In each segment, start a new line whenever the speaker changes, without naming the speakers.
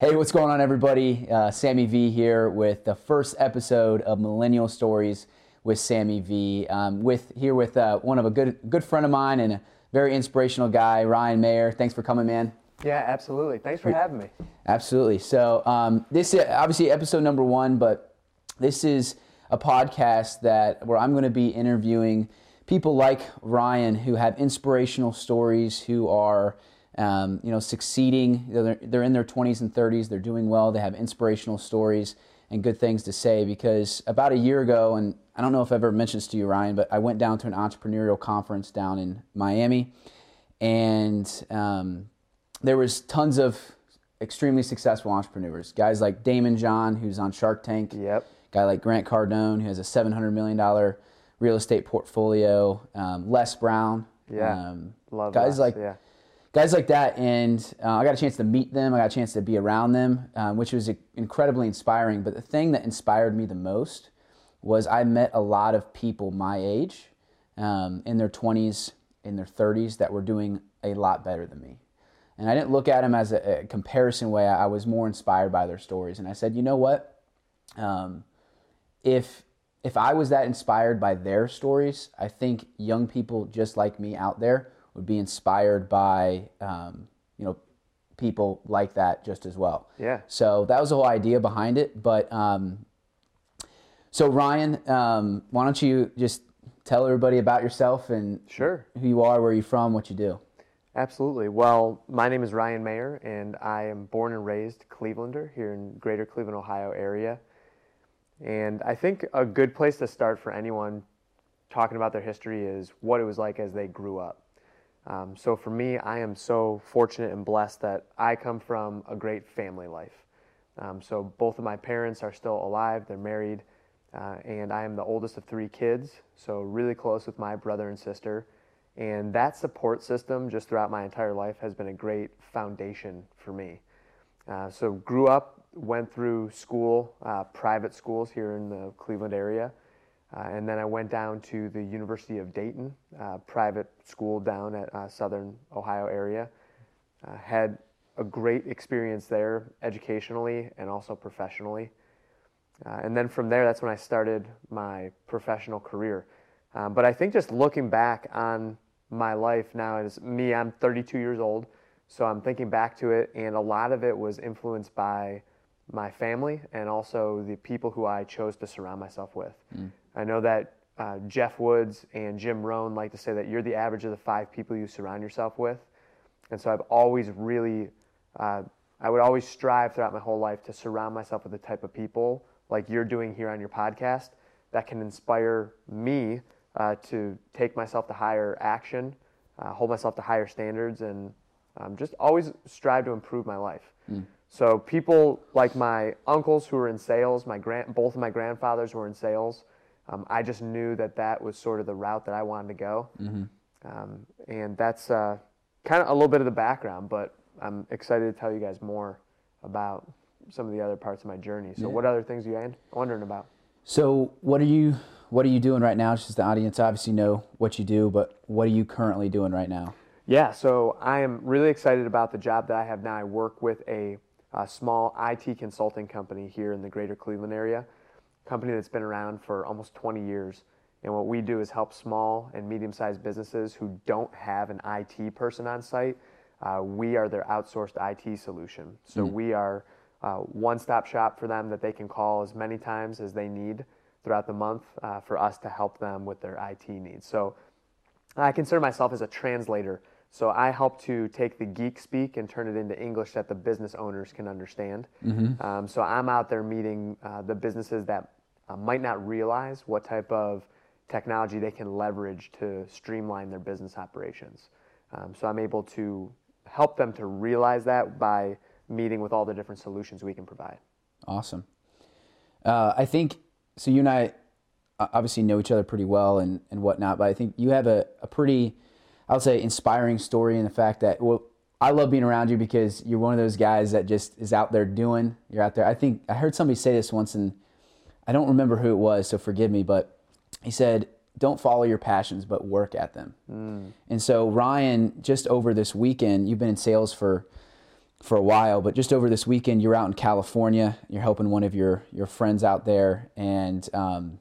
Hey, what's going on, everybody? Uh, Sammy V here with the first episode of Millennial Stories with Sammy V. Um, with here with uh, one of a good good friend of mine and a very inspirational guy, Ryan Mayer. Thanks for coming, man.
Yeah, absolutely. Thanks for having me.
Absolutely. So um, this is obviously episode number one, but this is a podcast that where I'm going to be interviewing people like Ryan who have inspirational stories, who are um, you know, succeeding. They're, they're in their 20s and 30s. They're doing well. They have inspirational stories and good things to say. Because about a year ago, and I don't know if I've ever mentioned this to you, Ryan, but I went down to an entrepreneurial conference down in Miami, and um, there was tons of extremely successful entrepreneurs. Guys like Daymond John, who's on Shark Tank.
Yep.
Guy like Grant Cardone, who has a $700 million real estate portfolio. Um, Les Brown.
Yeah.
Um, guys
Les,
like
yeah.
Guys like that, and uh, I got a chance to meet them. I got a chance to be around them, um, which was incredibly inspiring. But the thing that inspired me the most was I met a lot of people my age, um, in their 20s, in their 30s, that were doing a lot better than me. And I didn't look at them as a, a comparison way. I was more inspired by their stories, and I said, you know what? Um, if if I was that inspired by their stories, I think young people just like me out there would be inspired by um, you know people like that just as well.
Yeah.
So that was the whole idea behind it. But um, so Ryan, um, why don't you just tell everybody about yourself and
Sure.
who you are, where you're from, what you do.
Absolutely. Well, my name is Ryan Mayer, and I am born and raised Clevelander here in Greater Cleveland, Ohio area. And I think a good place to start for anyone talking about their history is what it was like as they grew up. Um, so for me, I am so fortunate and blessed that I come from a great family life. Um, so both of my parents are still alive, they're married, uh, and I am the oldest of three kids, so really close with my brother and sister. And that support system just throughout my entire life has been a great foundation for me. Uh, so grew up, went through school, uh, private schools here in the Cleveland area, uh, and then I went down to the University of Dayton, uh, private school down at uh, Southern Ohio area. Uh, had a great experience there educationally and also professionally. Uh, and then from there, that's when I started my professional career. Um, but I think just looking back on my life now, as me, I'm 32 years old, so I'm thinking back to it, and a lot of it was influenced by my family and also the people who I chose to surround myself with. I know that uh, Jeff Woods and Jim Rohn like to say that you're the average of the five people you surround yourself with. And so I've always really, uh, I would always strive throughout my whole life to surround myself with the type of people like you're doing here on your podcast that can inspire me uh, to take myself to higher action, uh, hold myself to higher standards, and um, just always strive to improve my life. So people like my uncles who were in sales, my grand, both of my grandfathers were in sales. Um, I just knew that that was sort of the route that I wanted to go, um, and that's uh, kind of a little bit of the background. But I'm excited to tell you guys more about some of the other parts of my journey. So, what other things are you wondering about?
So what are you what are you doing right now? Just the audience obviously know what you do, but what are you currently doing right now?
Yeah, so I am really excited about the job that I have now. I work with a, a small IT consulting company here in the greater Cleveland area, company that's been around for almost 20 years. And what we do is help small and medium sized businesses who don't have an IT person on site. Uh, we are their outsourced IT solution. So we are uh, one stop shop for them that they can call as many times as they need throughout the month uh, for us to help them with their IT needs. So I consider myself as a translator. So I help to take the geek speak and turn it into English that the business owners can understand. Um, so I'm out there meeting uh, the businesses that uh, might not realize what type of technology they can leverage to streamline their business operations. Um, so I'm able to help them to realize that by meeting with all the different solutions we can provide.
Awesome. Uh, I think so. You and I uh, obviously know each other pretty well and, and whatnot, but I think you have a, a pretty, I would say, inspiring story in the fact that well, I love being around you because you're one of those guys that just is out there doing. You're out there. I think I heard somebody say this once, and I don't remember who it was, so forgive me, but he said, "Don't follow your passions, but work at them." And so Ryan, just over this weekend, you've been in sales for for a while, but just over this weekend, you're out in California. You're helping one of your your friends out there and um,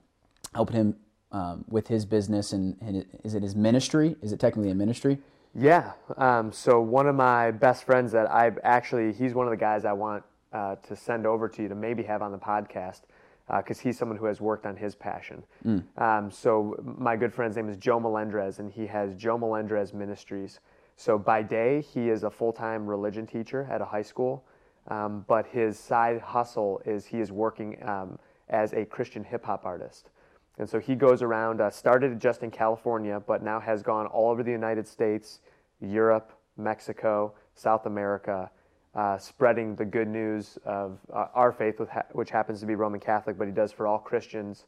helping him um, with his business. And, and it, is it his ministry? Is it technically a ministry?
Yeah. Um, so one of my best friends that I actually, he's one of the guys I want uh, to send over to you to maybe have on the podcast because uh, he's someone who has worked on his passion. Mm. Um, so my good friend's name is Joe Melendrez, and he has Joe Melendrez Ministries. So by day, he is a full-time religion teacher at a high school, um, but his side hustle is he is working um, as a Christian hip hop artist. And so he goes around, uh, started just in California, but now has gone all over the United States, Europe, Mexico, South America, uh, spreading the good news of uh, our faith, which happens to be Roman Catholic, but he does for all Christians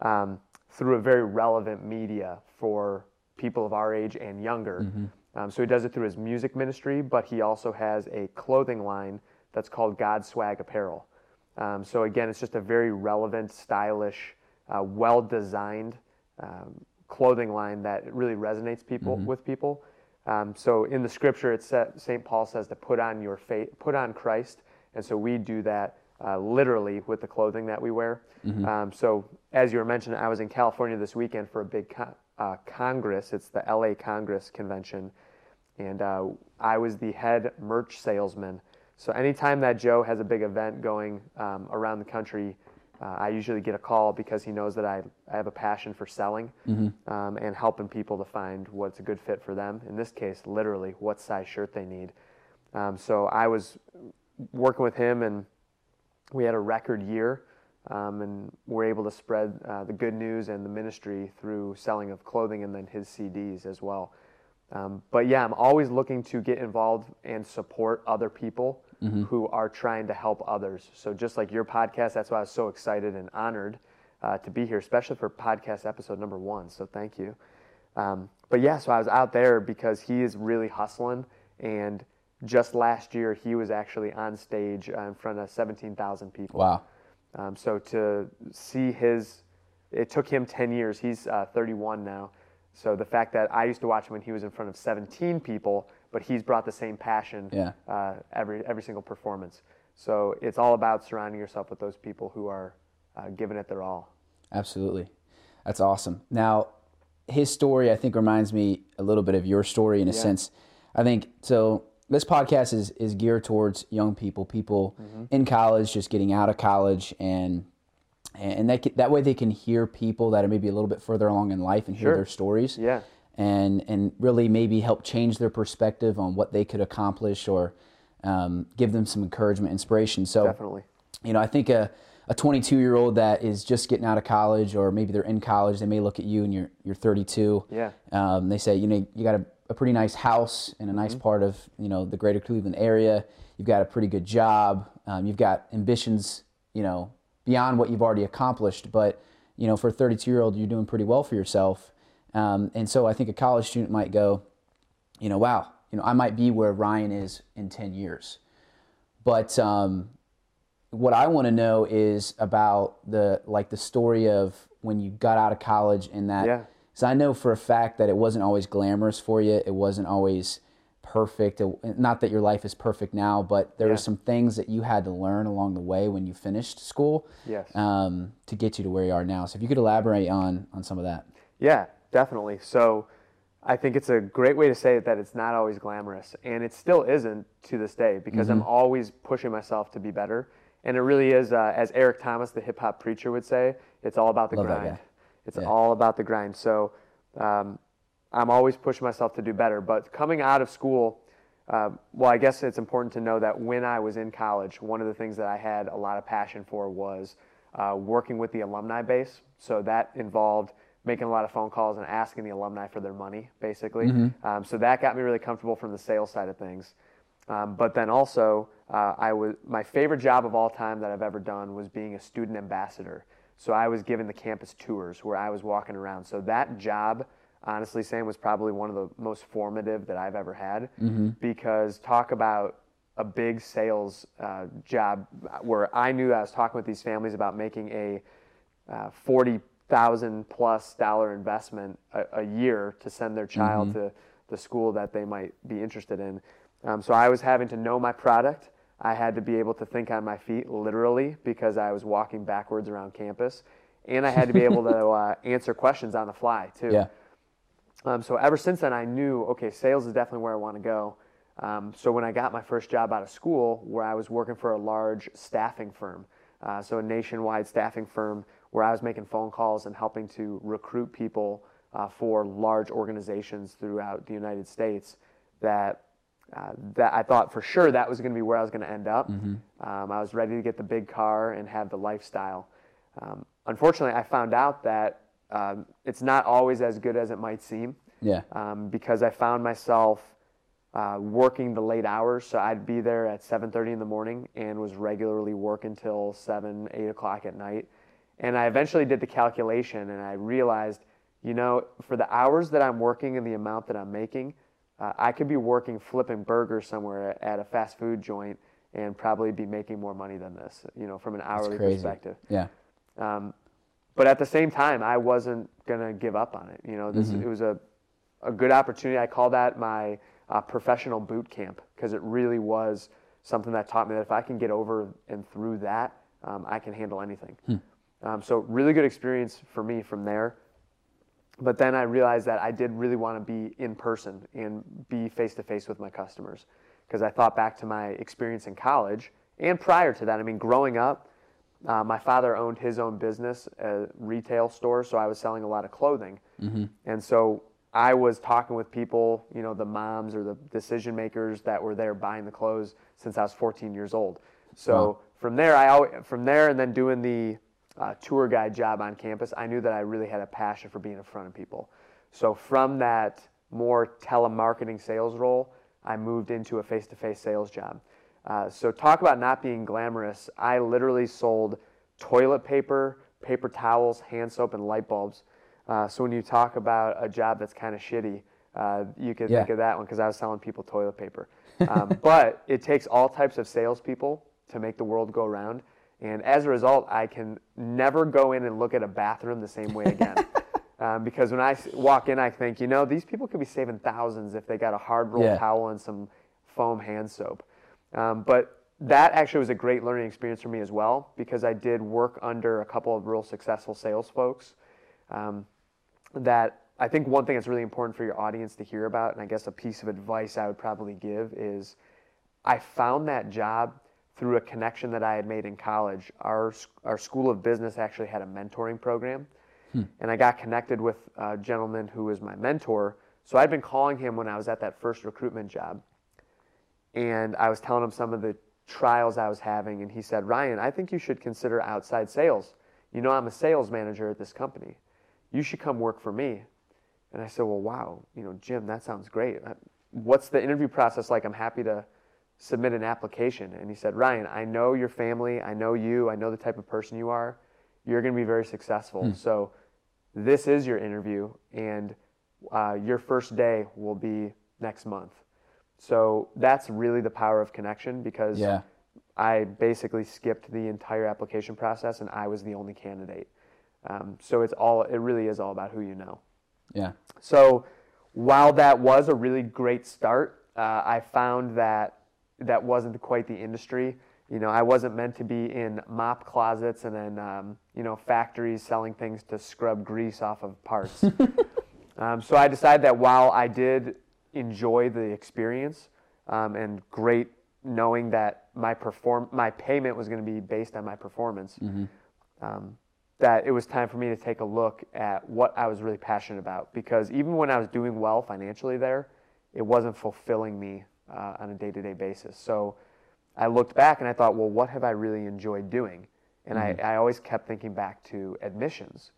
um, through a very relevant media for people of our age and younger. Mm-hmm. Um, so he does it through his music ministry, but he also has a clothing line that's called God Swag Apparel. Um, so again, it's just a very relevant, stylish, uh, well designed um, clothing line that really resonates people mm-hmm. with people. Um, so in the scripture, it St. Paul says to put on your faith, put on Christ, and so we do that uh, literally with the clothing that we wear. Mm-hmm. Um, so as you were mentioning, I was in California this weekend for a big con- uh, congress. It's the LA Congress Convention, and uh, I was the head merch salesman. So anytime that Joe has a big event going um, around the country, uh, I usually get a call because he knows that I, I have a passion for selling mm-hmm. um, and helping people to find what's a good fit for them. In this case, literally, what size shirt they need. Um, so I was working with him, and we had a record year, um, and we're able to spread uh, the good news and the ministry through selling of clothing and then his CDs as well. Um, but yeah, I'm always looking to get involved and support other people mm-hmm. who are trying to help others. So just like your podcast, that's why I was so excited and honored uh, to be here, especially for podcast episode number one. So thank you. Um, but yeah, so I was out there because he is really hustling. And just last year, he was actually on stage uh, in front of 17,000 people.
Wow.
Um, so to see his, it took him 10 years. He's uh, 31 now. So the fact that I used to watch him when he was in front of 17 people but he's brought the same passion yeah. uh, every every single performance. So it's all about surrounding yourself with those people who are uh, giving it their all.
Absolutely, that's awesome. Now, his story I think reminds me a little bit of your story in a yeah. sense. I think so. This podcast is is geared towards young people, people mm-hmm. in college, just getting out of college, and and that that way they can hear people that are maybe a little bit further along in life and hear their stories.
Yeah
and and really maybe help change their perspective on what they could accomplish or um, give them some encouragement, inspiration. So
definitely,
you know, I think a a 22 year old that is just getting out of college or maybe they're in college, they may look at you and you're you're 32.
Yeah.
Um, they say, you know, you got a, a pretty nice house in a nice mm-hmm. part of you know the greater Cleveland area. You've got a pretty good job. Um, you've got ambitions, you know, beyond what you've already accomplished. But you know, for a 32 year old, you're doing pretty well for yourself. Um, and so I think a college student might go, you know, wow, you know, I might be where Ryan is in 10 years. But um, what I want to know is about the like the story of when you got out of college and that. Yeah. So I know for a fact that it wasn't always glamorous for you. It wasn't always perfect. It, not that your life is perfect now, but there yeah. were some things that you had to learn along the way when you finished school.
Yes.
Um, to get you to where you are now. So if you could elaborate on on some of that.
Yeah. Definitely. So I think it's a great way to say that it's not always glamorous. And it still isn't to this day because mm-hmm. I'm always pushing myself to be better. And it really is, uh, as Eric Thomas, the hip hop preacher, would say, it's all about the Love grind. It's yeah. all about the grind. So um, I'm always pushing myself to do better. But coming out of school, uh, well, I guess it's important to know that when I was in college, one of the things that I had a lot of passion for was uh, working with the alumni base. So that involved making a lot of phone calls and asking the alumni for their money, basically. Mm-hmm. Um, so that got me really comfortable from the sales side of things. Um, but then also, uh, I was my favorite job of all time that I've ever done was being a student ambassador. So I was giving the campus tours where I was walking around. So that job, honestly, Sam, was probably one of the most formative that I've ever had mm-hmm. because talk about a big sales uh, job where I knew I was talking with these families about making a uh, 40 thousand plus dollar investment a, a, year to send their child mm-hmm. to the school that they might be interested in. Um, so I was having to know my product. I had to be able to think on my feet, literally, because I was walking backwards around campus, and I had to be able to uh, answer questions on the fly too.
Yeah.
Um, so ever since then, I knew okay, sales is definitely where I want to go. Um, so when I got my first job out of school, where I was working for a large staffing firm, uh, so a nationwide staffing firm, where I was making phone calls and helping to recruit people uh, for large organizations throughout the United States, that uh, that I thought for sure that was going to be where I was going to end up. Um, I was ready to get the big car and have the lifestyle. Um, unfortunately, I found out that um, it's not always as good as it might seem
Yeah.
um, because I found myself uh, working the late hours. So I'd be there at 7:30 in the morning and was regularly working until 7, 8 o'clock at night. And I eventually did the calculation and I realized, you know, for the hours that I'm working and the amount that I'm making, uh, I could be working flipping burgers somewhere at a fast food joint and probably be making more money than this, you know, from an hourly perspective.
Yeah.
Um, but at the same time, I wasn't gonna give up on it. You know, this it was a a good opportunity. I call that my uh, professional boot camp because it really was something that taught me that if I can get over and through that, um, I can handle anything. Um, so really good experience for me from there. But then I realized that I did really want to be in person and be face to face with my customers because I thought back to my experience in college and prior to that. I mean, growing up, uh, my father owned his own business, a retail store, so I was selling a lot of clothing. And so I was talking with people, you know, the moms or the decision makers that were there buying the clothes since I was 14 years old. So
Wow.
from there, I always, from there, and then doing the uh, tour guide job on campus, I knew that I really had a passion for being in front of people. So from that more telemarketing sales role, I moved into a face-to-face sales job. Uh, so talk about not being glamorous. I literally sold toilet paper, paper towels, hand soap, and light bulbs. Uh, so when you talk about a job that's kind of shitty, uh, you could think of that one because I was selling people toilet paper. Um, but it takes all types of salespeople to make the world go around. And as a result, I can never go in and look at a bathroom the same way again. um, because I walk in, I think, you know, these people could be saving thousands if they got a hard roll
Yeah.
towel and some foam hand soap. Um, but that actually was a great learning experience for me as well because I did work under a couple of real successful sales folks. Um, that I think one thing that's really important for your audience to hear about, and I guess a piece of advice I would probably give is I found that job through a connection that I had made in college. Our, our School of Business actually had a mentoring program, hmm. and I got connected with a gentleman who was my mentor. So I'd been calling him when I was at that first recruitment job, and I was telling him some of the trials I was having, and he said, Ryan, I think you should consider outside sales. You know, I'm a sales manager at this company. You should come work for me. And I said, Well, wow, you know, Jim, that sounds great. What's the interview process like? I'm happy to submit an application. And he said, Ryan, I know your family, I know you, I know the type of person you are. You're going to be very successful. So, this is your interview, and uh, your first day will be next month. So, that's really the power of connection because
Yeah.
I basically skipped the entire application process and I was the only candidate. Um, so, it's all, it really is all about who you know.
Yeah.
So while that was a really great start, uh, I found that that wasn't quite the industry. You know, I wasn't meant to be in mop closets and then, um, you know, factories selling things to scrub grease off of parts. um, so I decided that while I did enjoy the experience um, and great knowing that my perform my payment was going to be based on my performance, um, that it was time for me to take a look at what I was really passionate about. Because even when I was doing well financially there, it wasn't fulfilling me uh, on a day to day basis. So I looked back and I thought, well, what have I really enjoyed doing? And I, I always kept thinking back to admissions.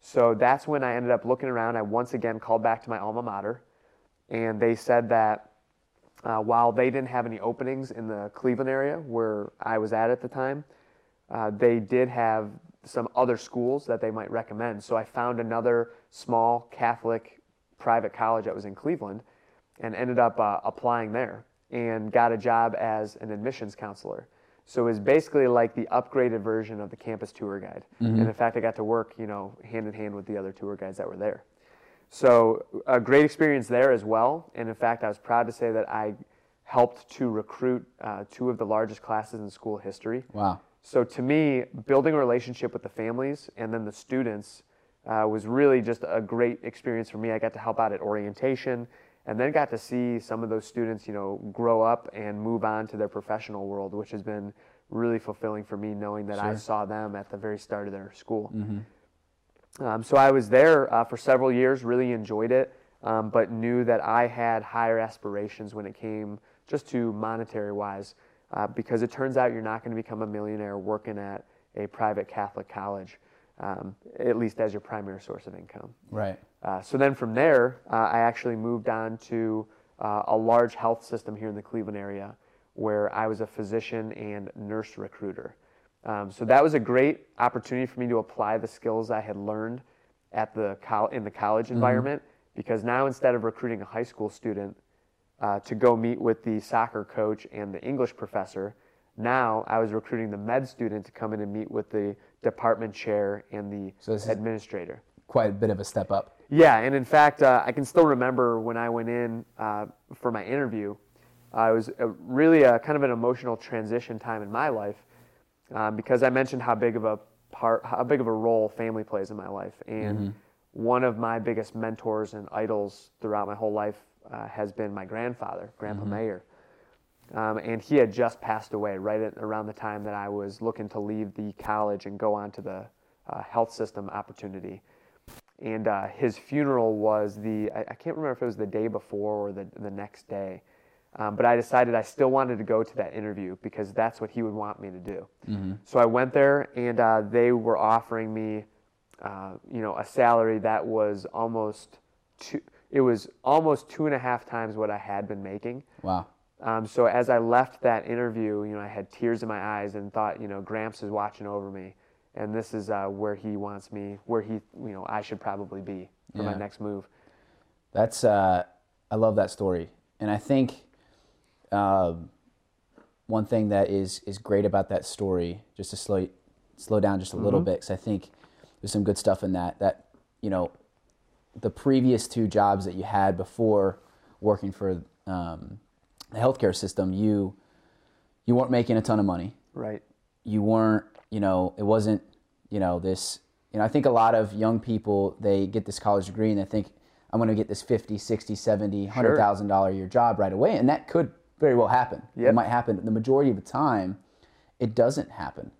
So that's when I ended up looking around. I once again called back to my alma mater, and they said that uh, while they didn't have any openings in the Cleveland area where I was at at the time, uh, they did have some other schools that they might recommend. So I found another small Catholic private college that was in Cleveland and ended up uh, applying there and got a job as an admissions counselor. So it was basically like the upgraded version of the campus tour guide. And in fact, I got to work, you know, hand in hand with the other tour guides that were there. So a great experience there as well. And in fact, I was proud to say that I helped to recruit uh, two of the largest classes in school history.
Wow.
So to me, building a relationship with the families and then the students uh, was really just a great experience for me. I got to help out at orientation and then got to see some of those students, you know, grow up and move on to their professional world, which has been really fulfilling for me knowing that I saw them at the very start of their school. Um, so I was there uh, for several years, really enjoyed it, um, but knew that I had higher aspirations when it came just to monetary wise, uh, because it turns out you're not going to become a millionaire working at a private Catholic college, um, at least as your primary source of income.
Right.
Uh, so then from there, uh, I actually moved on to uh, a large health system here in the Cleveland area where I was a physician and nurse recruiter. Um, so that was a great opportunity for me to apply the skills I had learned at the col- in the college environment because now instead of recruiting a high school student uh, to go meet with the soccer coach and the English professor, now I was recruiting the med student to come in and meet with the department chair and the
So
administrator.
Quite a bit of a step up.
Yeah, and in fact, uh, I can still remember when I went in uh, for my interview. Uh, it was a, really a kind of an emotional transition time in my life um, because I mentioned how big of a part, how big of a role family plays in my life, and one of my biggest mentors and idols throughout my whole life uh, has been my grandfather, Grandpa Mayer. Um, and he had just passed away right at around the time that I was looking to leave the college and go on to the uh, health system opportunity. And uh, his funeral was the I, I can't remember if it was the day before or the, the next day. Um, but i decided i still wanted to go to that interview because that's what he would want me to do. So i went there and uh, they were offering me uh, you know a salary that was almost two it was almost two and a half times what i had been making.
Wow.
Um, so as I left that interview, you know, I had tears in my eyes and thought, you know, Gramps is watching over me, and this is uh, where he wants me, where he, you know, I should probably be for my next move.
That's uh, I love that story, and I think um, one thing that is is great about that story, just to slow slow down just a little bit, because I think there's some good stuff in that. That you know, the previous two jobs that you had before working for um, the healthcare system, you you weren't making a ton of money.
Right.
you weren't you know it wasn't you know this you know i think a lot of young people they get this college degree and they think i'm going to get this 50 60 70 100000 dollar a year job right away. And that could very well happen. It might happen the majority of the time. It doesn't happen.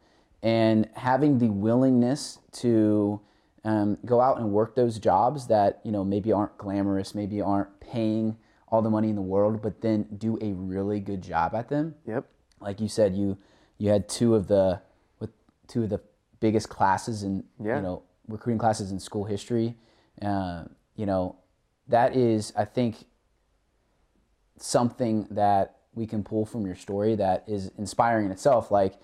And having the willingness to um, go out and work those jobs that you know maybe aren't glamorous maybe aren't paying all the money in the world but then do a really good job at them
Yep.
like you said, you you had two of the with two of the biggest classes in
Yeah.
you know recruiting classes in school history. Uh, you know, that is I think something that we can pull from your story that is inspiring in itself. Like,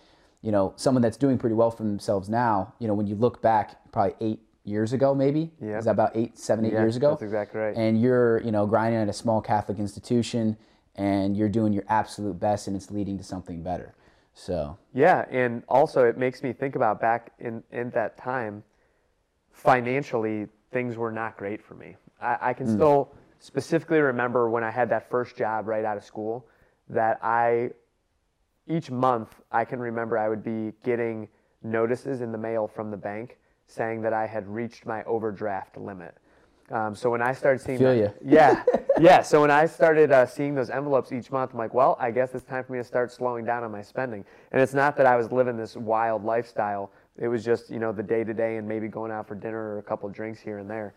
you know, someone that's doing pretty well for themselves now. You know, when you look back, probably eight years ago, maybe
Yeah.
is that about eight, seven, eight
Yeah,
years ago?
that's exactly right.
And you're, you know, grinding at a small Catholic institution, and you're doing your absolute best, and it's leading to something better. So,
Yeah, and also it makes me think about back in, in that time, financially, things were not great for me. I, I can hmm. still specifically remember when I had that first job right out of school that I, each month, I can remember I would be getting notices in the mail from the bank saying that I had reached my overdraft limit. Um, so when I started seeing
Feel ya.
yeah, yeah. So when I started uh, seeing those envelopes each month, I'm like, well, I guess it's time for me to start slowing down on my spending. And it's not that I was living this wild lifestyle. It was just, you know, the day to day and maybe going out for dinner or a couple drinks here and there.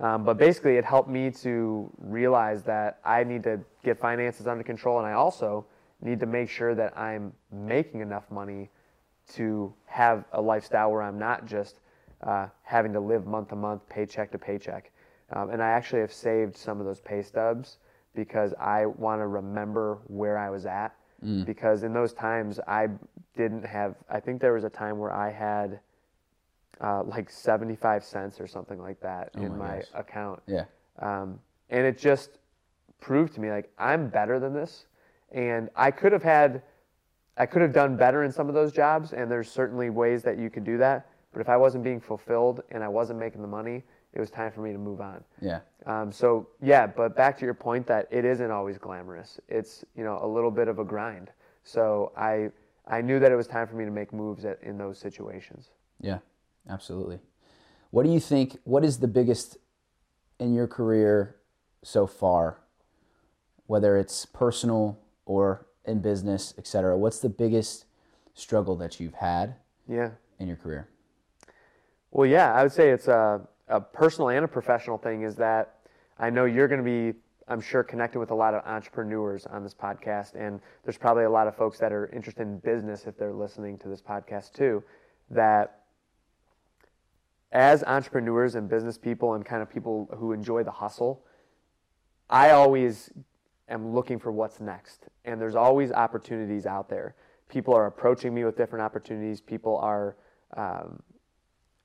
Um, but basically, it helped me to realize that I need to get finances under control, and I also need to make sure that I'm making enough money to have a lifestyle where I'm not just uh, having to live month to month, paycheck to paycheck. Um, and I actually have saved some of those pay stubs because I want to remember where I was at. Because in those times, I didn't have, I think there was a time where I had uh, like 75 cents or something like that in
Oh my
my account.
yeah,
Um, and it just proved to me like I'm better than this. And I could have had, I could have done better in some of those jobs. And there's certainly ways that you could do that. But if I wasn't being fulfilled and I wasn't making the money, it was time for me to move on.
Yeah.
Um, so yeah, but back to your point that it isn't always glamorous. It's you know a little bit of a grind. So I I knew that it was time for me to make moves at, in those situations.
Yeah, absolutely. What do you think? What is the biggest in your career so far, whether it's personal or in business, et cetera? What's the biggest struggle that you've had
Yeah.
in your career?
Well, yeah, I would say it's a, a personal and a professional thing. Is that I know you're going to be, I'm sure, connected with a lot of entrepreneurs on this podcast, and there's probably a lot of folks that are interested in business if they're listening to this podcast too. That as entrepreneurs and business people and kind of people who enjoy the hustle, I always am looking for what's next. And there's always opportunities out there. People are approaching me with different opportunities. People are, um,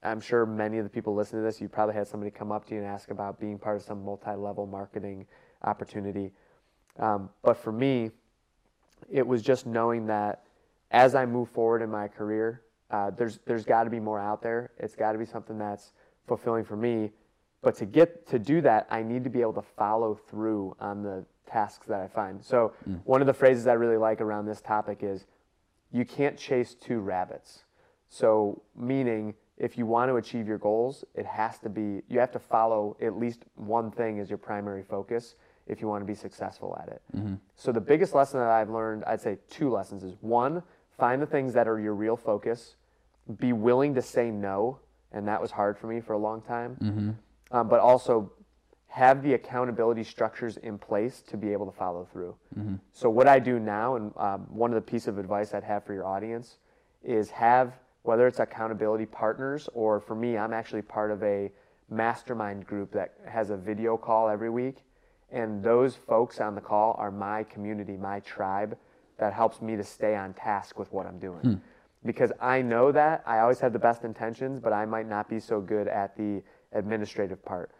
I'm sure many of the people listening to this, you probably had somebody come up to you and ask about being part of some multi level marketing opportunity. Um, but for me, it was just knowing that as I move forward in my career, uh, there's there's got to be more out there. It's got to be something that's fulfilling for me. But to get to do that, I need to be able to follow through on the tasks that I find. So one of the phrases I really like around this topic is, you can't chase two rabbits. So meaning, if you want to achieve your goals, it has to be you have to follow at least one thing as your primary focus if you want to be successful at it. So the biggest lesson that I've learned, I'd say two lessons is one, find the things that are your real focus, be willing to say no, and that was hard for me for a long time. Um, but also have the accountability structures in place to be able to follow through. So what I do now, and um, one of the piece of advice I'd have for your audience, is have whether it's accountability partners or for me, I'm actually part of a mastermind group that has a video call every week, and those folks on the call are my community, my tribe that helps me to stay on task with what I'm doing. Hmm. Because I know that I always have the best intentions, but I might not be so good at the administrative part.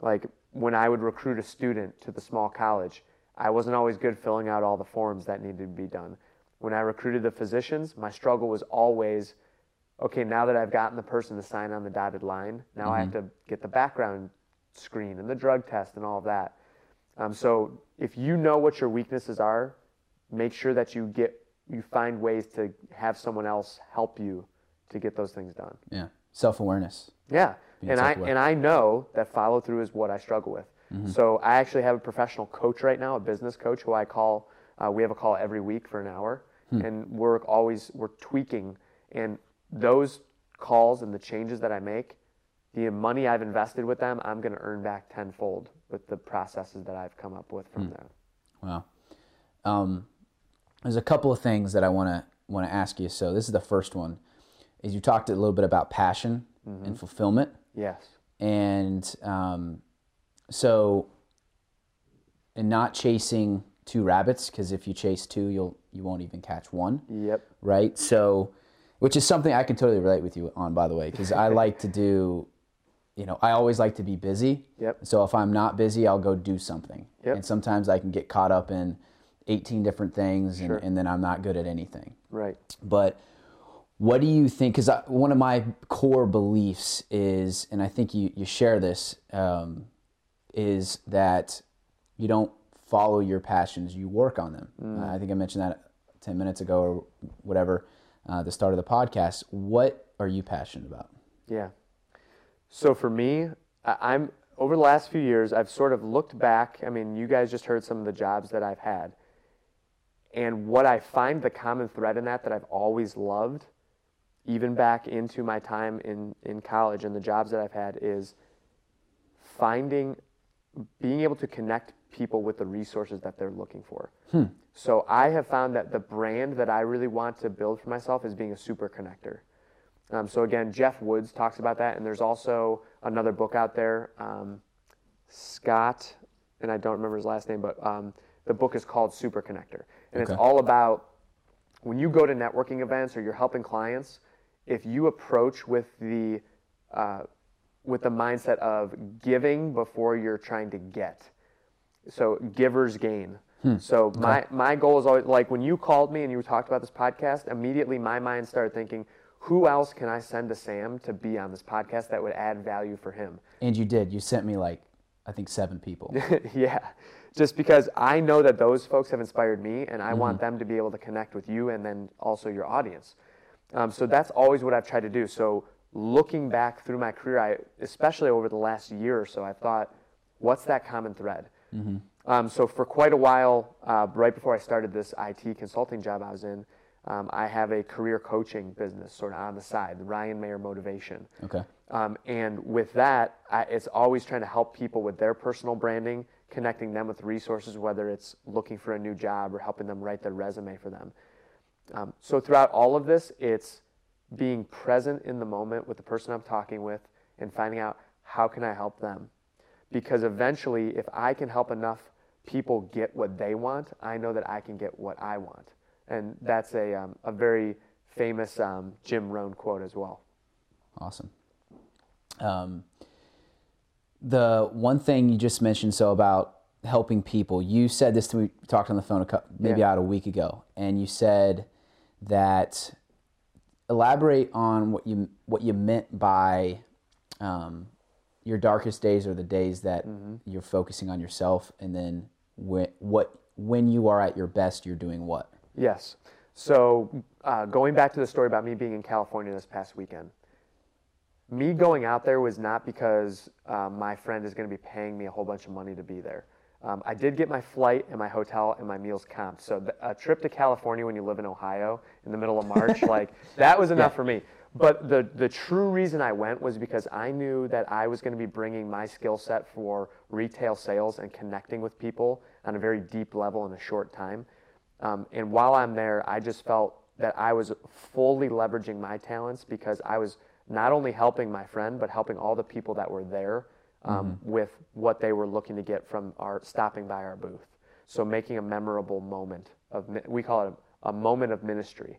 Like when I would recruit a student to the small college, I wasn't always good filling out all the forms that needed to be done. When I recruited the physicians, my struggle was always okay, now that I've gotten the person to sign on the dotted line, now I have to get the background screen and the drug test and all of that. Um, so if you know what your weaknesses are, make sure that you get you find ways to have someone else help you to get those things done.
Yeah. Self awareness.
Yeah,
Being
and I and I know that follow through is what I struggle with. So I actually have a professional coach right now, a business coach who I call. Uh, we have a call every week for an hour, and we're always we're tweaking. And those calls and the changes that I make, the money I've invested with them, I'm going to earn back tenfold with the processes that I've come up with from them.
Wow. Um, there's a couple of things that I want to want to ask you. So this is the first one. Is you talked a little bit about passion and fulfillment,
Yes.
and um, so and not chasing two rabbits because if you chase two, you'll you won't even catch one,
Yep.
right? So, which is something I can totally relate with you on, by the way, because I like to do. You know, I always like to be busy.
Yep.
So if I'm not busy, I'll go do something.
Yep.
And sometimes I can get caught up in 18 different things and,
Sure.
and then I'm not good at anything.
Right.
But what do you think? Because one of my core beliefs is, and I think you, you share this, um, is that you don't follow your passions, you work on them. Uh, I think I mentioned that 10 minutes ago or whatever, uh, the start of the podcast. What are you passionate about?
Yeah. So for me, I'm over the last few years, I've sort of looked back. I mean, you guys just heard some of the jobs that I've had. And what I find the common thread in that that I've always loved, even back into my time in, in college and the jobs that I've had, is finding, being able to connect people with the resources that they're looking for. So I have found that the brand that I really want to build for myself is being a super connector. Um, so again, Jeff Woods talks about that, and there's also another book out there, um, Scott, and I don't remember his last name, but um, the book is called Super Connector, and it's all about when you go to networking events or you're helping clients, if you approach with the uh, with the mindset of giving before you're trying to get, so givers gain. So my my goal is always like when you called me and you talked about this podcast, immediately my mind started thinking, who else can I send to Sam to be on this podcast that would add value for him?
And you did. You sent me like, I think seven people.
yeah. Just because I know that those folks have inspired me and I mm-hmm. want them to be able to connect with you and then also your audience. Um, so that's always what I've tried to do. So looking back through my career, I, especially over the last year or so, I thought, what's that common thread? Mm-hmm. Um, so for quite a while, uh, right before I started this IT consulting job I was in, um, I have a career coaching business sort of on the side, the Ryan Mayer Motivation.
Okay.
Um, and with that, I, it's always trying to help people with their personal branding, connecting them with resources, whether it's looking for a new job or helping them write their resume for them. Um, so throughout all of this, it's being present in the moment with the person I'm talking with and finding out how can I help them. Because eventually, if I can help enough people get what they want, I know that I can get what I want. And that's a, um, a very famous um, Jim Rohn quote as well.
Awesome. Um, the one thing you just mentioned, so about helping people, you said this to me, talked on the phone a couple, maybe yeah. out a week ago, and you said that elaborate on what you what you meant by um, your darkest days are the days that mm-hmm. you're focusing on yourself, and then when what when you are at your best, you're doing what?
Yes. So uh, going back to the story about me being in California this past weekend, me going out there was not because um, my friend is going to be paying me a whole bunch of money to be there. Um, I did get my flight and my hotel and my meals comped. So the, a trip to California when you live in Ohio in the middle of March, like that was enough yeah. for me. But the, the true reason I went was because I knew that I was going to be bringing my skill set for retail sales and connecting with people on a very deep level in a short time. Um, and while I'm there, I just felt that I was fully leveraging my talents because I was not only helping my friend, but helping all the people that were there um, mm-hmm. with what they were looking to get from our stopping by our booth. So making a memorable moment of we call it a, a moment of ministry.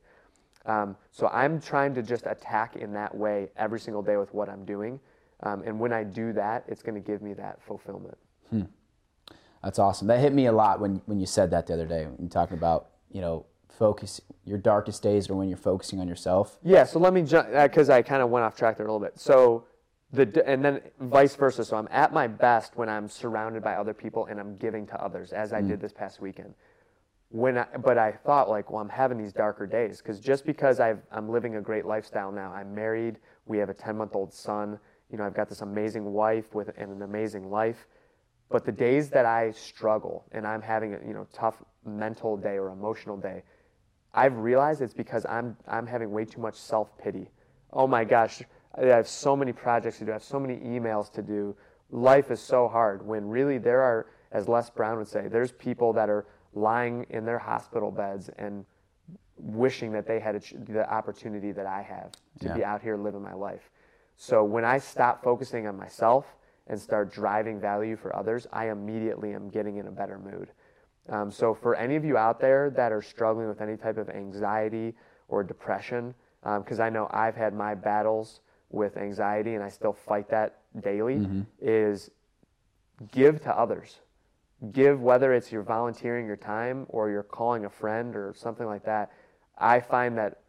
Um, so I'm trying to just attack in that way every single day with what I'm doing, um, and when I do that, it's going to give me that fulfillment.
Hmm. That's awesome. That hit me a lot when when you said that the other day. When you're talking about you know focus your darkest days or when you're focusing on yourself.
Yeah. So let me jump because uh, I kind of went off track there a little bit. So the and then vice versa. So I'm at my best when I'm surrounded by other people and I'm giving to others, as I mm. did this past weekend. When I, but I thought like, well, I'm having these darker days because just because I've, I'm living a great lifestyle now, I'm married, we have a 10 month old son, you know, I've got this amazing wife with and an amazing life. But the days that I struggle and I'm having a you know tough mental day or emotional day, I've realized it's because I'm I'm having way too much self pity. Oh my gosh, I have so many projects to do. I have so many emails to do. Life is so hard when really there are, as Les Brown would say, there's people that are lying in their hospital beds and wishing that they had the opportunity that I have to yeah. be out here living my life. So when I stop focusing on myself and start driving value for others, I immediately am getting in a better mood. Um, so for any of you out there that are struggling with any type of anxiety or depression, because um, I know I've had my battles with anxiety and I still fight that daily, mm-hmm. is give to others. Give whether it's you're volunteering your time or you're calling a friend or something like that. I find that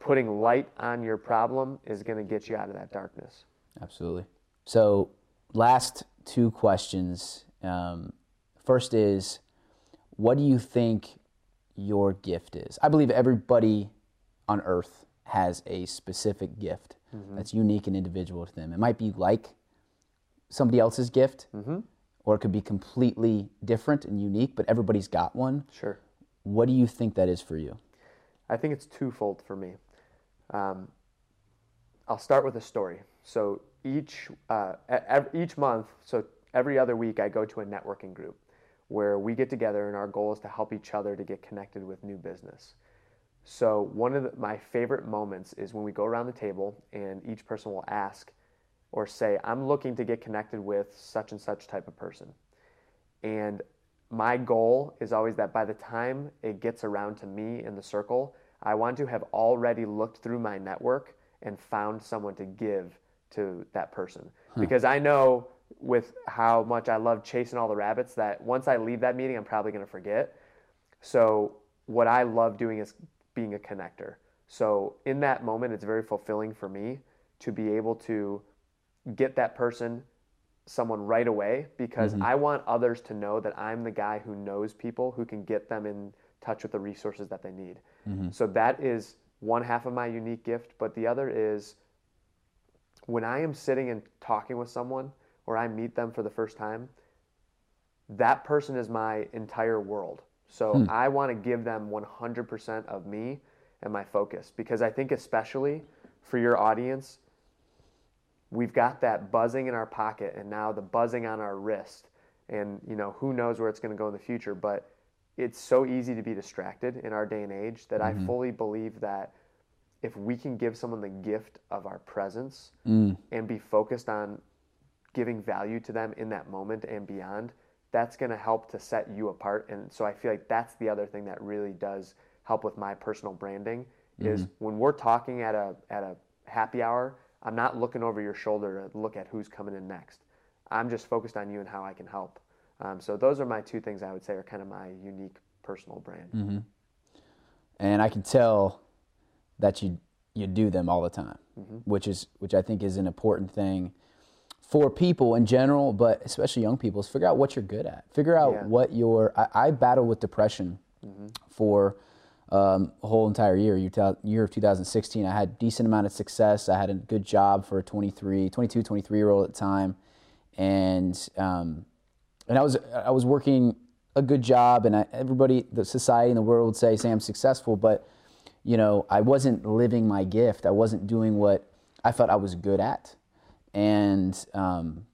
putting light on your problem is going to get you out of that darkness.
Absolutely. So, last two questions. Um, first is, what do you think your gift is? I believe everybody on earth has a specific gift mm-hmm. that's unique and individual to them. It might be like somebody else's gift, mm-hmm. Or it could be completely different and unique, but everybody's got one.
Sure.
What do you think that is for you?
I think it's twofold for me. Um, I'll start with a story. So each uh, each month, so every other week, I go to a networking group where we get together, and our goal is to help each other to get connected with new business. So one of the, my favorite moments is when we go around the table and each person will ask or say, "I'm looking to get connected with such and such type of person," and my goal is always that by the time it gets around to me in the circle, I want to have already looked through my network and found someone to give to that person. Huh. Because I know with how much I love chasing all the rabbits that once I leave that meeting, I'm probably going to forget. So, what I love doing is being a connector. So in that moment, it's very fulfilling for me to be able to get that person someone right away because mm-hmm. I want others to know that I'm the guy who knows people who can get them in touch with the resources that they need. Mm-hmm. So that is one half of my unique gift, but the other is when I am sitting and talking with someone or I meet them for the first time, that person is my entire world. So hmm. I want to give them 100% of me and my focus because I think, especially for your audience, we've got that buzzing in our pocket and now the buzzing on our wrist. And, you know, who knows where it's going to go in the future. But it's so easy to be distracted in our day and age that I mm-hmm. fully believe that if we can give someone the gift of our presence mm. and be focused on giving value to them in that moment and beyond, that's going to help to set you apart. And so I feel like that's the other thing that really does help with my personal branding is mm-hmm. when we're talking at a at a happy hour, I'm not looking over your shoulder to look at who's coming in next. I'm just focused on you and how I can help. Um, so those are my two things I would say are kind of my unique personal brand.
and I can tell that you you do them all the time,
Mm-hmm.
which is which I think is an important thing for people in general, but especially young people. Is figure out what you're good at. Figure out
Yeah. Mm-hmm.
what your. I, I battled with depression for um, whole entire year. Year of 2016, I had decent amount of success. I had a good job for a 23, 22, 23 year old at the time, and um, and I was I was working a good job, and I, everybody, the society and the world would say, "Sam, successful," but you know, I wasn't living my gift. I wasn't doing what I thought I was good at, and um,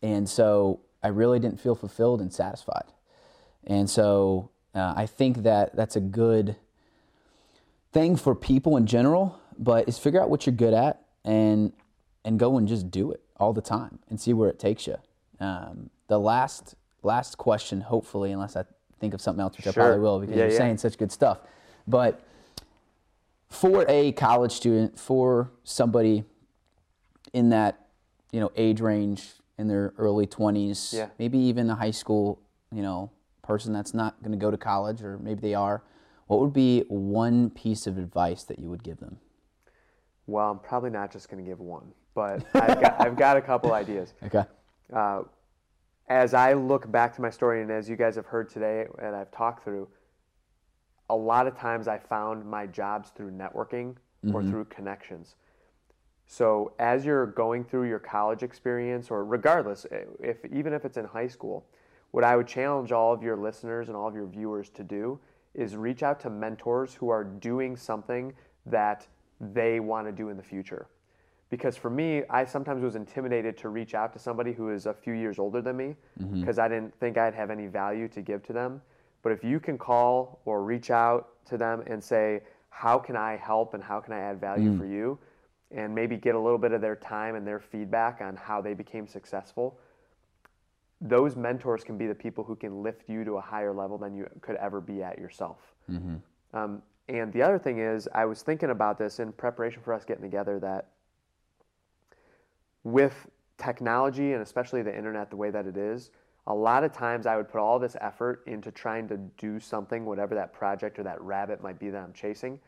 and so I really didn't feel fulfilled and satisfied. And so uh, I think that that's a good thing for people in general, but is figure out what you're good at and and go and just do it all the time and see where it takes you. Um, the last last question, hopefully, unless I think of something else, which I probably will because
Yeah,
you're
yeah.
saying such good stuff. But for a college student, for somebody in that you know age range in their early 20s,
Yeah.
maybe even a high school you know person that's not going to go to college or maybe they are, what would be one piece of advice that you would give them?
Well, I'm probably not just going to give one, but I've got, I've got a couple ideas.
Okay.
Uh, as I look back to my story, and as you guys have heard today, and I've talked through, a lot of times I found my jobs through networking or through connections. So as you're going through your college experience, or regardless, eh, if even if it's in high school, what I would challenge all of your listeners and all of your viewers to do is reach out to mentors who are doing something that they want to do in the future. Because for me, I sometimes was intimidated to reach out to somebody who is a few years older than me mm-hmm. because I didn't think I'd have any value to give to them. But if you can call or reach out to them and say, How can I help and how can I add value mm. for you? And maybe get a little bit of their time and their feedback on how they became successful, those mentors can be the people who can lift you to a higher level than you could ever be at yourself. Um, and the other thing is, I was thinking about this in preparation for us getting together that with technology and especially the internet the way that it is, a lot of times I would put all this effort into trying to do something, whatever that project or that rabbit might be that I'm chasing.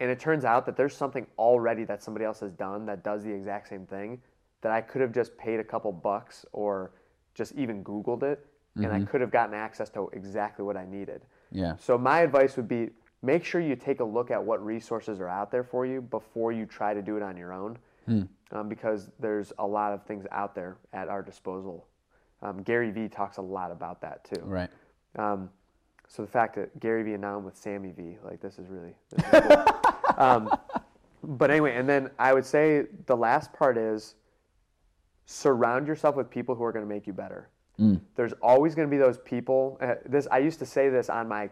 And it turns out that there's something already that somebody else has done that does the exact same thing that I could have just paid a couple bucks or just even Googled it and I could have gotten access to exactly what I needed.
Yeah.
So my advice would be make sure you take a look at what resources are out there for you before you try to do it on your own, um, because there's a lot of things out there at our disposal. Um, Gary Vee talks a lot about that too.
Right.
Um, so the fact that Gary Vee and now I'm with Sammy V, like this is really. This is cool. um, but anyway, and then I would say the last part is surround yourself with people who are going to make you better. There's always going to be those people. Uh, this I used to say this on my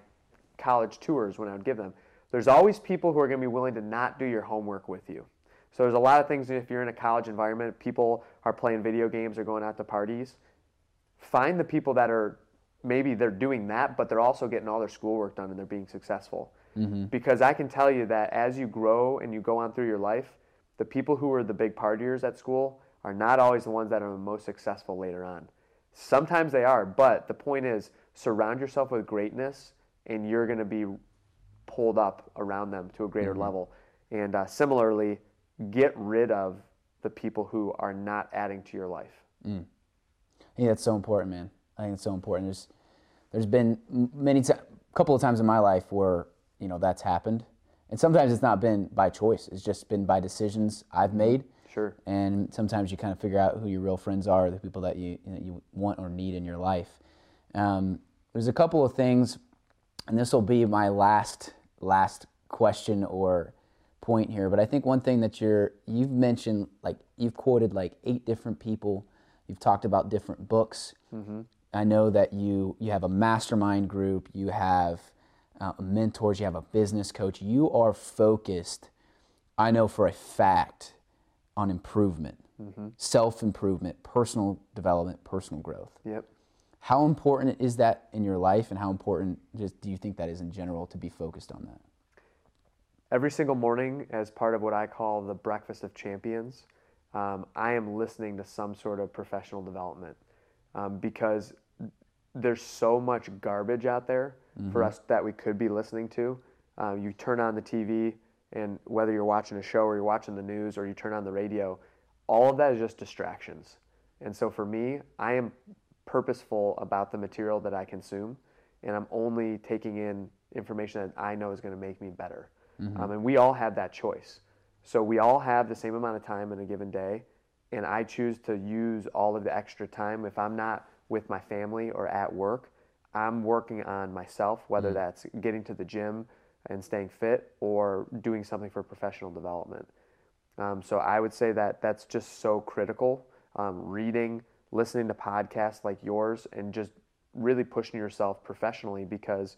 college tours when I would give them. There's always people who are going to be willing to not do your homework with you. So there's a lot of things if you're in a college environment, people are playing video games or going out to parties. Find the people that are maybe they're doing that, but they're also getting all their schoolwork done and they're being successful. Because I can tell you that as you grow and you go on through your life, the people who are the big partiers at school are not always the ones that are the most successful later on. Sometimes they are, but the point is surround yourself with greatness and you're going to be pulled up around them to a greater mm-hmm. level. And uh, similarly, get rid of the people who are not adding to your life. Mm.
I think that's so important, man. I think it's so important. There's there's been many a couple of times in my life where you know that's happened, and sometimes it's not been by choice. It's just been by decisions I've mm-hmm. made.
Sure.
And sometimes you kind of figure out who your real friends are, the people that you that you want or need in your life. Um, there's a couple of things, and this will be my last last question or point here. But I think one thing that you're you've mentioned, like you've quoted like eight different people. You've talked about different books. I know that you you have a mastermind group. You have uh, mentors. You have a business coach. You are focused. I know for a fact on improvement, self improvement, personal development, personal growth.
Yep.
How important is that in your life, and how important just do you think that is in general to be focused on that?
every single morning as part of what I call the breakfast of champions, um, I am listening to some sort of professional development um, because there's so much garbage out there for us that we could be listening to. Uh, you turn on the TV, and whether you're watching a show or you're watching the news or you turn on the radio, all of that is just distractions. And so for me, I am purposeful about the material that I consume, and I'm only taking in information that I know is going to make me better. Um, and we all have that choice. So we all have the same amount of time in a given day, and I choose to use all of the extra time. If I'm not with my family or at work, I'm working on myself, whether that's getting to the gym and staying fit or doing something for professional development. Um, so I would say that that's just so critical. Um, reading, listening to podcasts like yours, and just really pushing yourself professionally because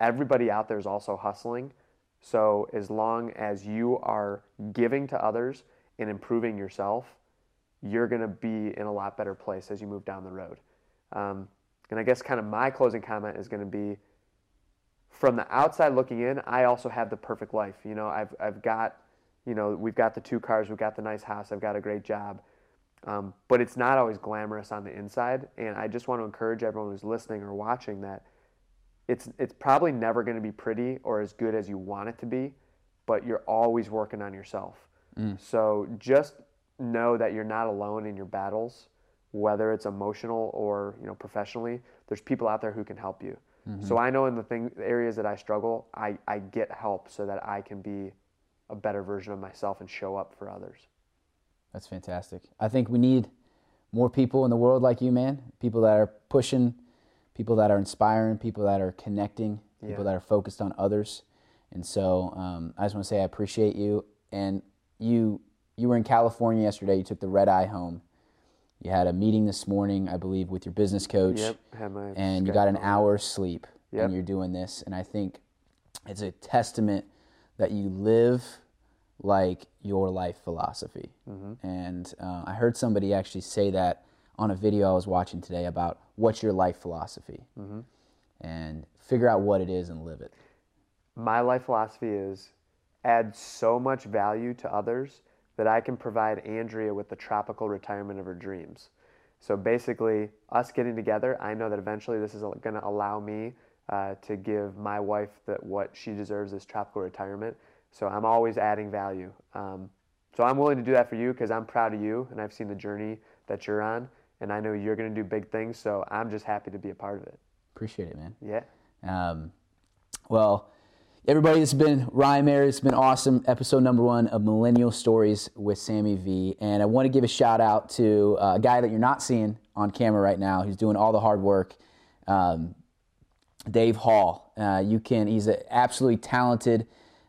everybody out there is also hustling. So as long as you are giving to others and improving yourself, you're going to be in a lot better place as you move down the road. Um, and I guess kind of my closing comment is going to be from the outside looking in, I also have the perfect life. You know, I've, I've got, you know, we've got the two cars, we've got the nice house, I've got a great job. Um, but it's not always glamorous on the inside. And I just want to encourage everyone who's listening or watching that it's, it's probably never going to be pretty or as good as you want it to be, but you're always working on yourself. So just know that you're not alone in your battles, whether it's emotional or you know professionally. There's people out there who can help you. So I know in the thing areas that I struggle, I, I get help so that I can be a better version of myself and show up for others.
That's fantastic. I think we need more people in the world like you, man. People that are pushing, people that are inspiring, people that are connecting, people
Yeah.
that are focused on others. And so um, I just want to say I appreciate you. And you, you were in California yesterday. You took the red eye home. You had a meeting this morning, I believe, with your business coach.
Yep, had my
and you got an hour's sleep
Yep.
and you're doing this and i think it's a testament that you live like your life philosophy
Mm-hmm.
and uh, i heard somebody actually say that on a video i was watching today about what's your life philosophy
Mm-hmm.
and figure out what it is and live it
my life philosophy is add so much value to others that I can provide Andrea with the tropical retirement of her dreams. So basically, us getting together, I know that eventually this is going to allow me uh, to give my wife that what she deserves is tropical retirement. So I'm always adding value. Um, so I'm willing to do that for you because I'm proud of you and I've seen the journey that you're on, and I know you're going to do big things. So I'm just happy to be a part of it.
appreciate it man
Yeah.
Um, well, everybody, this has been Ryan Mayer. It's been awesome. Episode number one of Millennial Stories with Sammy V. And I want to give a shout out to uh, a guy that you're not seeing on camera right now He's doing all the hard work. Um, Dave Hall. Uh, you can. He's an absolutely talented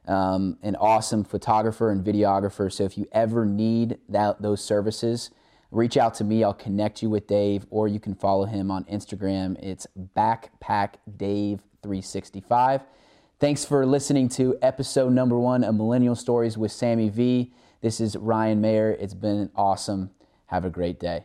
um, and awesome photographer and videographer. So if you ever need that those services, reach out to me. I'll connect you with Dave, or you can follow him on Instagram. It's Backpack Dave 365. Thanks for listening to episode number one of Millennial Stories with Sammy V. This is Ryan Mayer. It's been awesome. Have a great day.